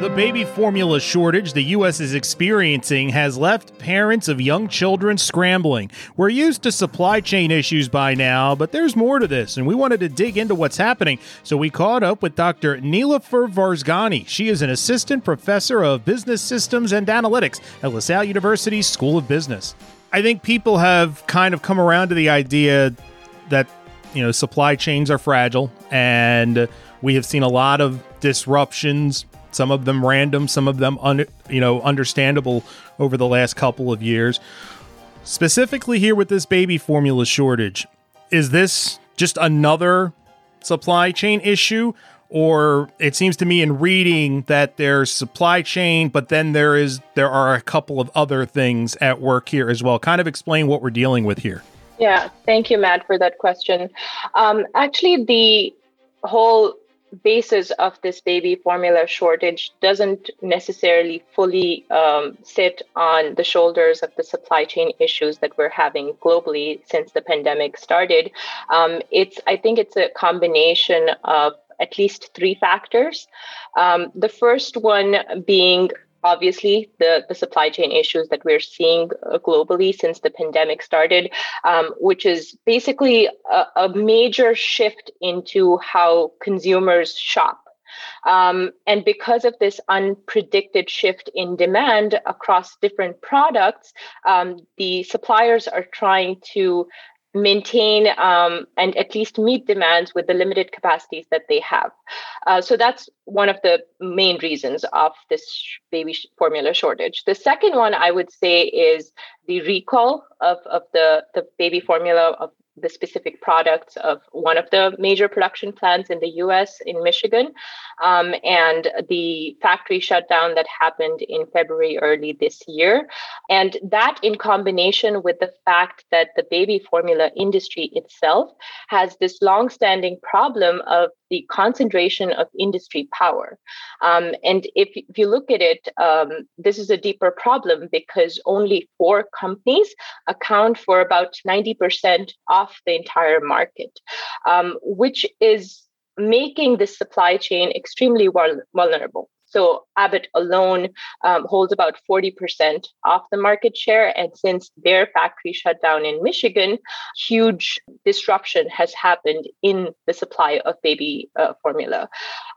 The baby formula shortage the U.S. is experiencing has left parents of young children scrambling. We're used to supply chain issues by now, but there's more to this, and we wanted to dig into what's happening. So we caught up with Dr. Niloufar Varzgani. She is an assistant professor of business systems and analytics at LaSalle University's School of Business. I think people have kind of come around to the idea that, you know, supply chains are fragile, and we have seen a lot of disruptions some of them random, some of them un, you know understandable over the last couple of years. Specifically here with this baby formula shortage, is this just another supply chain issue? Or it seems to me in reading that there's supply chain but then there is there are a couple of other things at work here as well. Kind of explain what we're dealing with here. Yeah thank you matt for that question. Um, actually the whole basis of this baby formula shortage doesn't necessarily fully um, sit on the shoulders of the supply chain issues that we're having globally since the pandemic started. Um, it's I think it's a combination of at least three factors. Um, the first one being obviously the, the supply chain issues that we're seeing uh, globally since the pandemic started, um, which is basically a, a, major shift into how consumers shop. Um, and because of this unpredicted shift in demand across different products, um, the suppliers are trying to maintain um, and at least meet demands with the limited capacities that they have. Uh, so that's one of the main reasons of this baby formula shortage. The second one I would say is the recall of, of the, the baby formula of the specific products of one of the major production plants in the US in Michigan um, and the factory shutdown that happened in February early this year. And that, in combination with the fact that the baby formula industry itself has this long-standing problem of the concentration of industry power. Um, and if, if, you look at it, um, this is a deeper problem because only four companies account for about 90% of the entire market, um, which is making the supply chain extremely vulnerable. So Abbott alone um, holds about 40% of the market share. And since their factory shut down in Michigan, huge disruption has happened in the supply of baby uh, formula.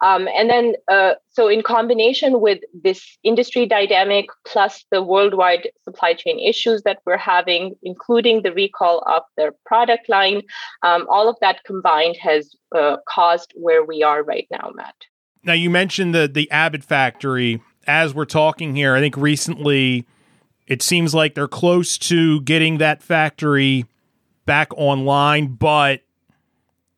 Um, and then, uh, so in combination with this industry dynamic plus the worldwide supply chain issues that we're having, including the recall of their product line, um, all of that combined has uh, caused where we are right now, Matt. Now you mentioned the the Abbott factory. As we're talking here, I think recently it seems like they're close to getting that factory back online, but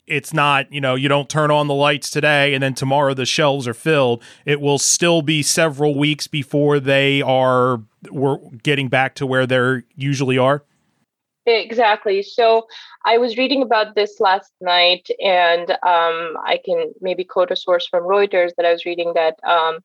it's not, you know, you don't turn on the lights today and then tomorrow the shelves are filled. It will still be several weeks before they are we're getting back to where they usually are. Exactly. So I was reading about this last night, and um, I can maybe quote a source from Reuters that I was reading that um,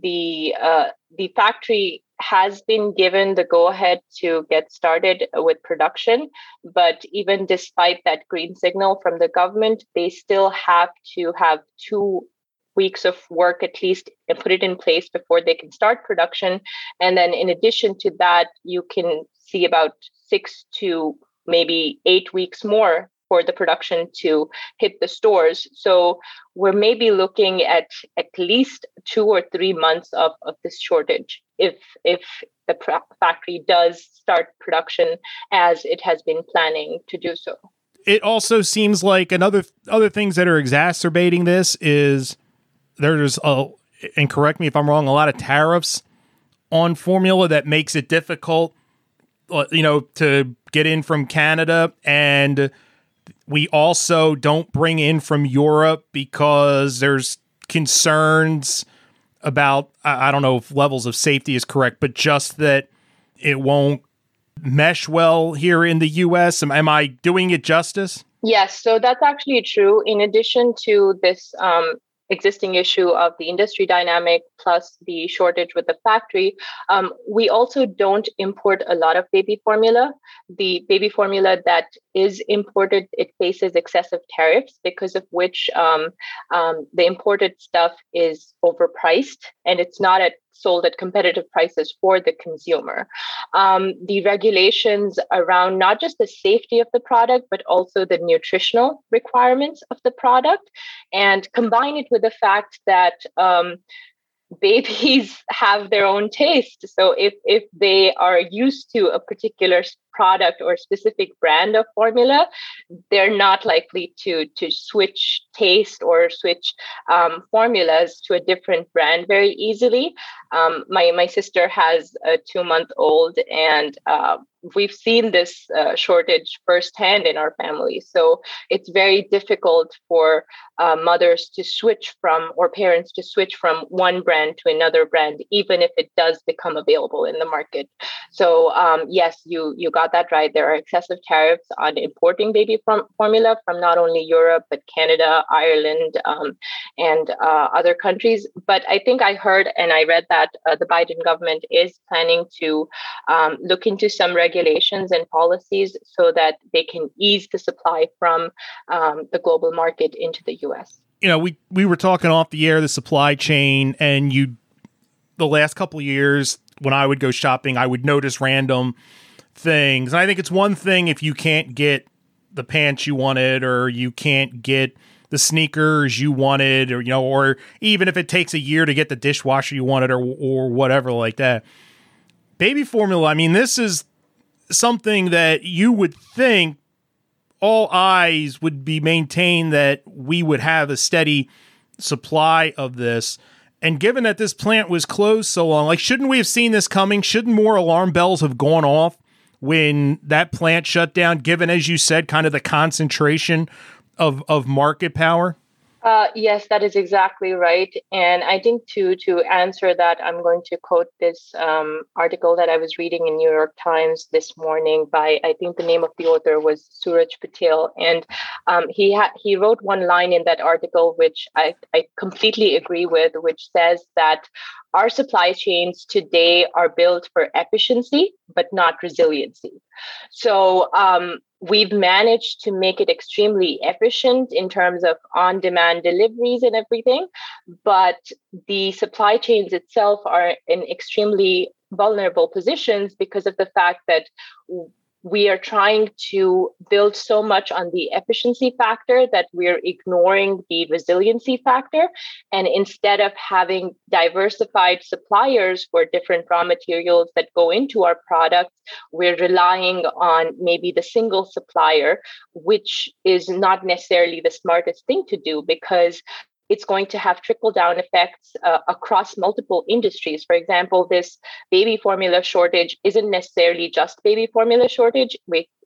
the uh, the factory has been given the go ahead to get started with production, but even despite that green signal from the government, they still have to have two weeks of work at least and put it in place before they can start production. And then in addition to that, you can see about six to maybe eight weeks more for the production to hit the stores. So we're maybe looking at at least two or three months of, of this shortage if if the factory does start production as it has been planning to do so. It also seems like another other things that are exacerbating this is there's a and correct me if I'm wrong, a lot of tariffs on formula that makes it difficult you know, to get in from Canada. And we also don't bring in from Europe because there's concerns about, I don't know if levels of safety is correct, but just that it won't mesh well here in the US? Am, am I doing it justice? Yes, so that's actually true. In addition to this um, existing issue of the industry dynamic plus the shortage with the factory, um, we also don't import a lot of baby formula. The baby formula that is imported, it faces excessive tariffs because of which um, um, the imported stuff is overpriced and it's not at sold at competitive prices for the consumer. Um, the regulations around not just the safety of the product, but also the nutritional requirements of the product, and combine it with the fact that um, babies have their own taste so if if they are used to a particular product or specific brand of formula they're not likely to to switch taste or switch um, formulas to a different brand very easily um, my my sister has a two month old and uh, we've seen this uh, shortage firsthand in our family. So it's very difficult for uh, mothers to switch from or parents to switch from one brand to another brand, even if it does become available in the market. So um, yes, you you got that right. There are excessive tariffs on importing baby form- formula from not only Europe but Canada, Ireland, um, and uh, other countries. But I think I heard and I read that uh, the Biden government is planning to um, look into some regulations and policies so that they can ease the supply from um, the global market into the U.S. You know, we we were talking off the air the supply chain, and you the last couple years when I would go shopping, I would notice random things, and I think it's one thing if you can't get the pants you wanted, or you can't get the sneakers you wanted, or you know, or even if it takes a year to get the dishwasher you wanted, or or whatever like that. Baby formula. I mean, this is something that you would think all eyes would be maintained that we would have a steady supply of this. And given that this plant was closed so long, like, shouldn't we have seen this coming? Shouldn't more alarm bells have gone off when that plant shut down, given, as you said, kind of the concentration of, of market power? Uh, yes, that is exactly right. And I think to to answer that, I'm going to quote this um, article that I was reading in New York Times this morning by I think the name of the author was Suraj Patel, and um, he had he wrote one line in that article which I I completely agree with, which says that our supply chains today are built for efficiency but not resiliency. So um, we've managed to make it extremely efficient in terms of on demand deliveries and everything but the supply chains itself are in extremely vulnerable positions because of the fact that we are trying to build so much on the efficiency factor that we're ignoring the resiliency factor. And instead of having diversified suppliers for different raw materials that go into our products, we're relying on maybe the single supplier, which is not necessarily the smartest thing to do because it's going to have trickle down effects uh, across multiple industries. For example, this baby formula shortage isn't necessarily just baby formula shortage.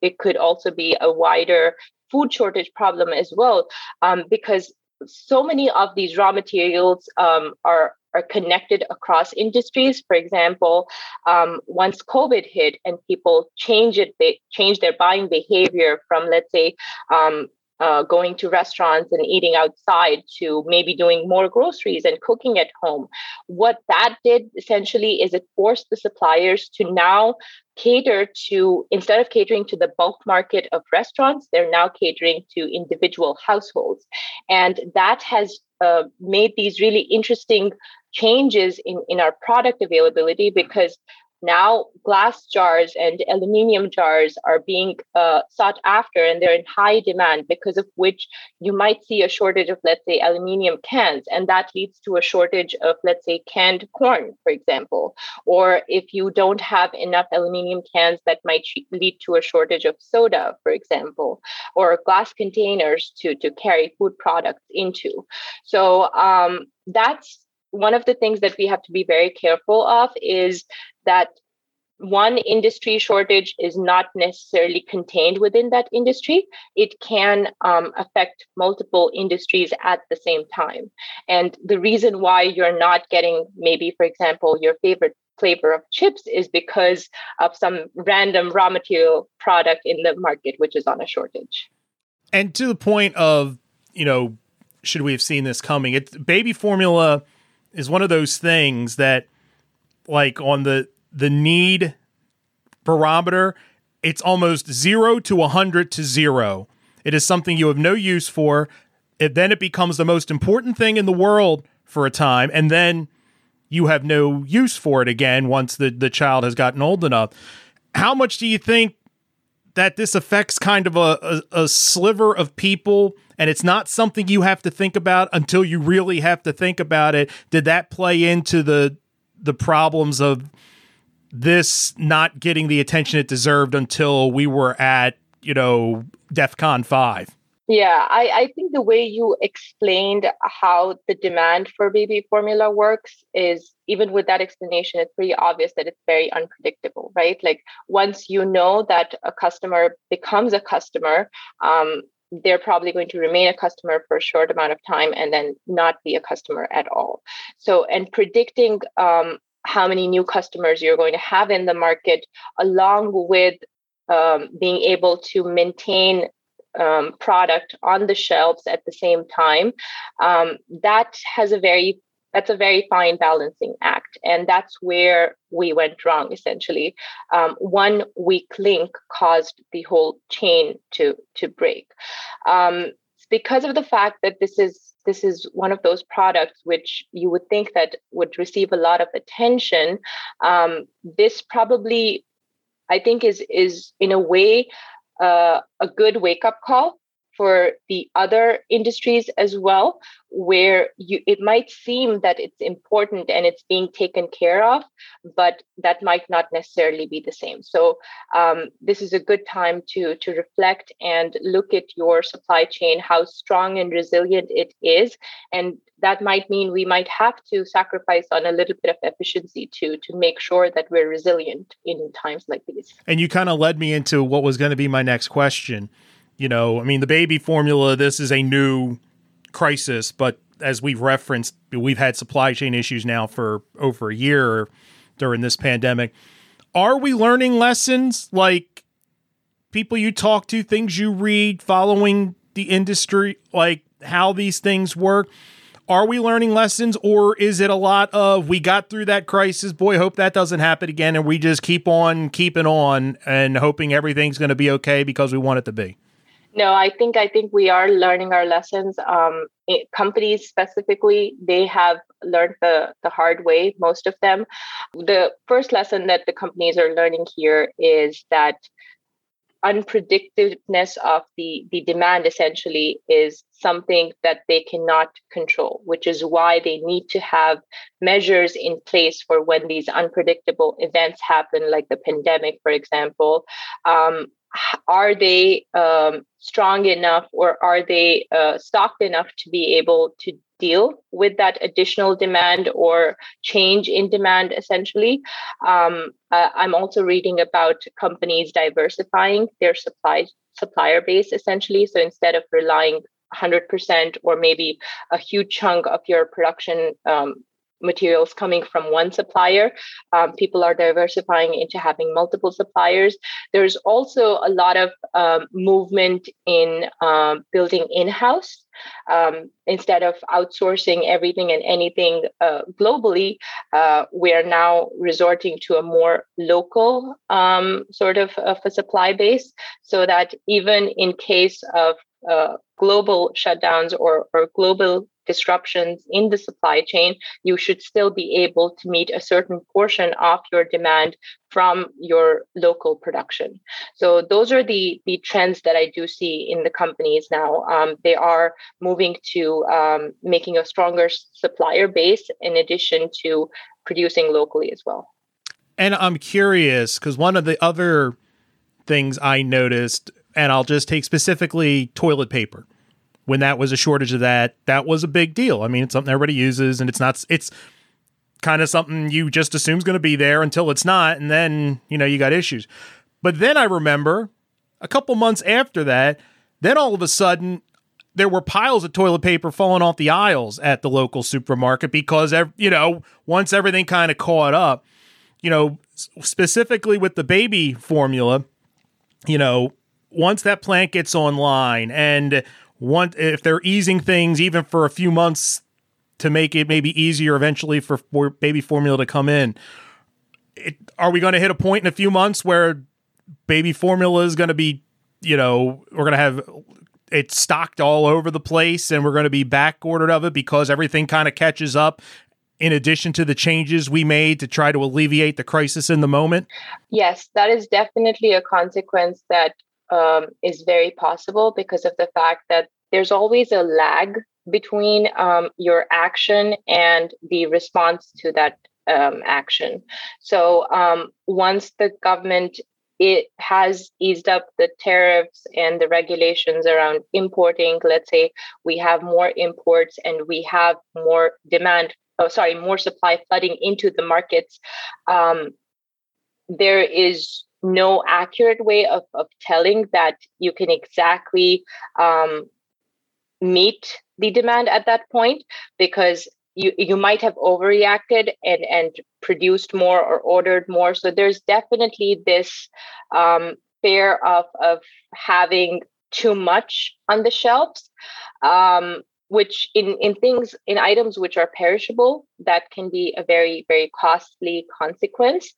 It could also be a wider food shortage problem as well, um, because so many of these raw materials um, are are connected across industries. For example, um, once COVID hit and people change it, they change their buying behavior from, let's say, um, uh, going to restaurants and eating outside to maybe doing more groceries and cooking at home. What that did essentially is it forced the suppliers to now cater to, instead of catering to the bulk market of restaurants, they're now catering to individual households. And that has uh, made these really interesting changes in, in our product availability because now glass jars and aluminium jars are being uh, sought after and they're in high demand because of which you might see a shortage of let's say aluminium cans. And that leads to a shortage of let's say canned corn for example. Or if you don't have enough aluminium cans that might lead to a shortage of soda for example or glass containers to to carry food products into. So um, that's one of the things that we have to be very careful of is that one industry shortage is not necessarily contained within that industry. It can um, affect multiple industries at the same time. And the reason why you're not getting, maybe, for example, your favorite flavor of chips is because of some random raw material product in the market, which is on a shortage. And to the point of, you know, should we have seen this coming? It baby formula is one of those things that like on the the need barometer, it's almost zero to a hundred to zero. It is something you have no use for. It, then it becomes the most important thing in the world for a time, and then you have no use for it again once the, the child has gotten old enough. How much do you think that this affects kind of a, a, a sliver of people and it's not something you have to think about until you really have to think about it? Did that play into the the problems of this not getting the attention it deserved until we were at, you know, DEF CON 5? Yeah, I, I think the way you explained how the demand for baby formula works is even with that explanation, it's pretty obvious that it's very unpredictable, right? Like once you know that a customer becomes a customer, um, they're probably going to remain a customer for a short amount of time and then not be a customer at all. So, and predicting um, how many new customers you're going to have in the market, along with um, being able to maintain um, product on the shelves at the same time, um, that has a very that's a very fine balancing act, and that's where we went wrong. Essentially, um, one weak link caused the whole chain to to break. Um, because of the fact that this is this is one of those products which you would think that would receive a lot of attention. Um, this probably, I think, is is in a way uh, a good wake up call for the other industries as well where you it might seem that it's important and it's being taken care of but that might not necessarily be the same. So um, this is a good time to to reflect and look at your supply chain how strong and resilient it is. And that might mean we might have to sacrifice on a little bit of efficiency to to make sure that we're resilient in times like these. And you kind of led me into what was going to be my next question you know, I mean, the baby formula, this is a new crisis, but as we've referenced, we've had supply chain issues now for over a year during this pandemic. Are we learning lessons like people you talk to, things you read, following the industry, like how these things work? Are we learning lessons or is it a lot of we got through that crisis? Boy, hope that doesn't happen again. And we just keep on keeping on and hoping everything's going to be okay because we want it to be? No, I think I think we are learning our lessons. Um, it, companies specifically, they have learned the the hard way. Most of them. The first lesson that the companies are learning here is that unpredictiveness of the the demand essentially is something that they cannot control which is why they need to have measures in place for when these unpredictable events happen like the pandemic for example um, are they um, strong enough or are they uh, stocked enough to be able to deal with that additional demand or change in demand essentially? Um, uh, i'm also reading about companies diversifying their supply supplier base essentially. So instead of relying 100% or maybe a huge chunk of your production um, materials coming from one supplier. Um, people are diversifying into having multiple suppliers. There's also a lot of um, movement in um, building in house. Um, instead of outsourcing everything and anything uh, globally, uh, we are now resorting to a more local um, sort of, of a supply base so that even in case of uh, global shutdowns or, or global disruptions in the supply chain, you should still be able to meet a certain portion of your demand from your local production. So those are the the trends that I do see in the companies now. Um, they are moving to um, making a stronger supplier base in addition to producing locally as well. And I'm curious because one of the other things I noticed, and I'll just take specifically toilet paper when that was a shortage of that, that was a big deal. I mean, it's something everybody uses, and it's not it's kind of something you just assume is going to be there until it's not, and then you know you got issues. But then I remember a couple months after that, then all of a sudden there were piles of toilet paper falling off the aisles at the local supermarket because you know once everything kind of caught up, you know specifically with the baby formula, you know once that plant gets online and one if they're easing things even for a few months to make it maybe easier eventually for, for baby formula to come in. It, are we going to hit a point in a few months where baby formula is going to be, you know, we're going to have it stocked all over the place and we're going to be back ordered of it because everything kind of catches up in addition to the changes we made to try to alleviate the crisis in the moment? Yes, that is definitely a consequence that um, is very possible because of the fact that there's always a lag between um, your action and the response to that um, action. So um, once the government it has eased up the tariffs and the regulations around importing. Let's say we have more imports and we have more demand. Oh, sorry, more supply flooding into the markets. Um, there is no accurate way of, of telling that you can exactly um, meet the demand at that point because you you might have overreacted and and produced more or ordered more. So there's definitely this um, fear of of having too much on the shelves. Um, which in in things in items which are perishable that can be a very very costly consequence.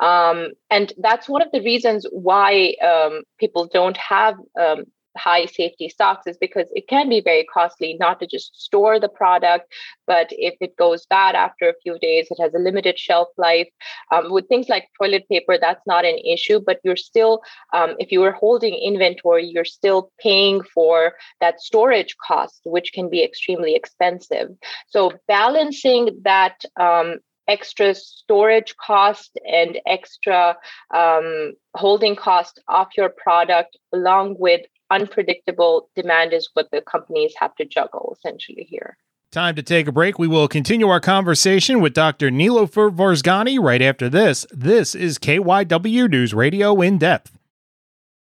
Um, and that's one of the reasons why um, people don't have um, high safety stocks is because it can be very costly not to just store the product, but if it goes bad after a few days, it has a limited shelf life. Um, with things like toilet paper, that's not an issue, but you're still, um, if you were holding inventory, you're still paying for that storage cost, which can be extremely expensive. So balancing that um, extra storage cost and extra um, holding cost of your product along with unpredictable demand is what the companies have to juggle essentially here. Time to take a break. We will continue our conversation with Dr. Nilofer Varzgani right after this. This is KYW News Radio in depth.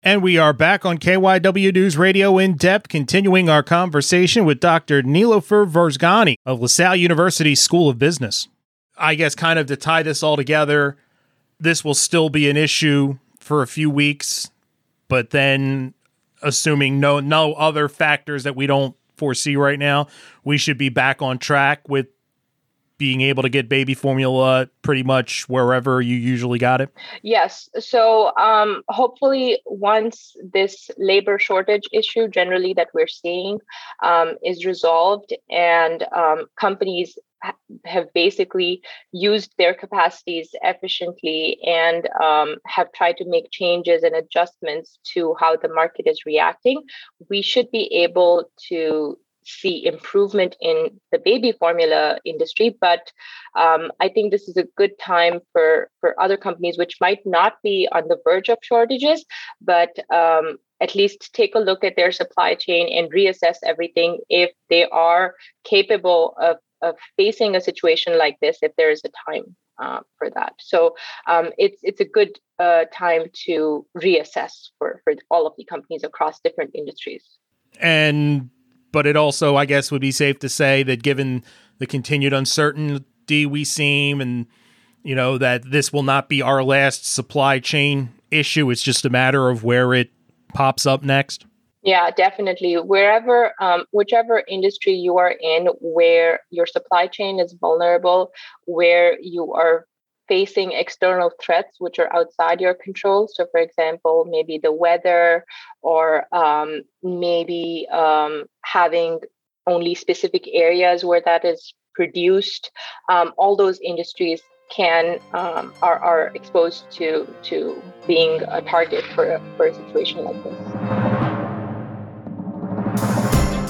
And we are back on KYW News Radio in depth, continuing our conversation with Dr. Nilofer Varzgani of LaSalle University School of Business. I guess, kind of to tie this all together, this will still be an issue for a few weeks, but then assuming no no other factors that we don't foresee right now, we should be back on track with being able to get baby formula pretty much wherever you usually got it? Yes. So um, hopefully, once this labor shortage issue generally that we're seeing um, is resolved and um, companies have basically used their capacities efficiently and um, have tried to make changes and adjustments to how the market is reacting, we should be able to see improvement in the baby formula industry. But um, i think this is a good time for for other companies which might not be on the verge of shortages but um, at least take a look at their supply chain and reassess everything if they are capable of of facing a situation like this if there is a time uh, for that. So um, it's it's a good uh, time to reassess for for all of the companies across different industries. And but it also, I guess, would be safe to say that given the continued uncertainty we seem, and you know that this will not be our last supply chain issue. It's just a matter of where it pops up next. Yeah, definitely. Wherever, um, whichever industry you are in, where your supply chain is vulnerable, where you are facing external threats which are outside your control. So, for example, maybe the weather, or um, maybe um, having only specific areas where that is produced. Um, all those industries can um, are, are exposed to to being a target for, for a situation like this.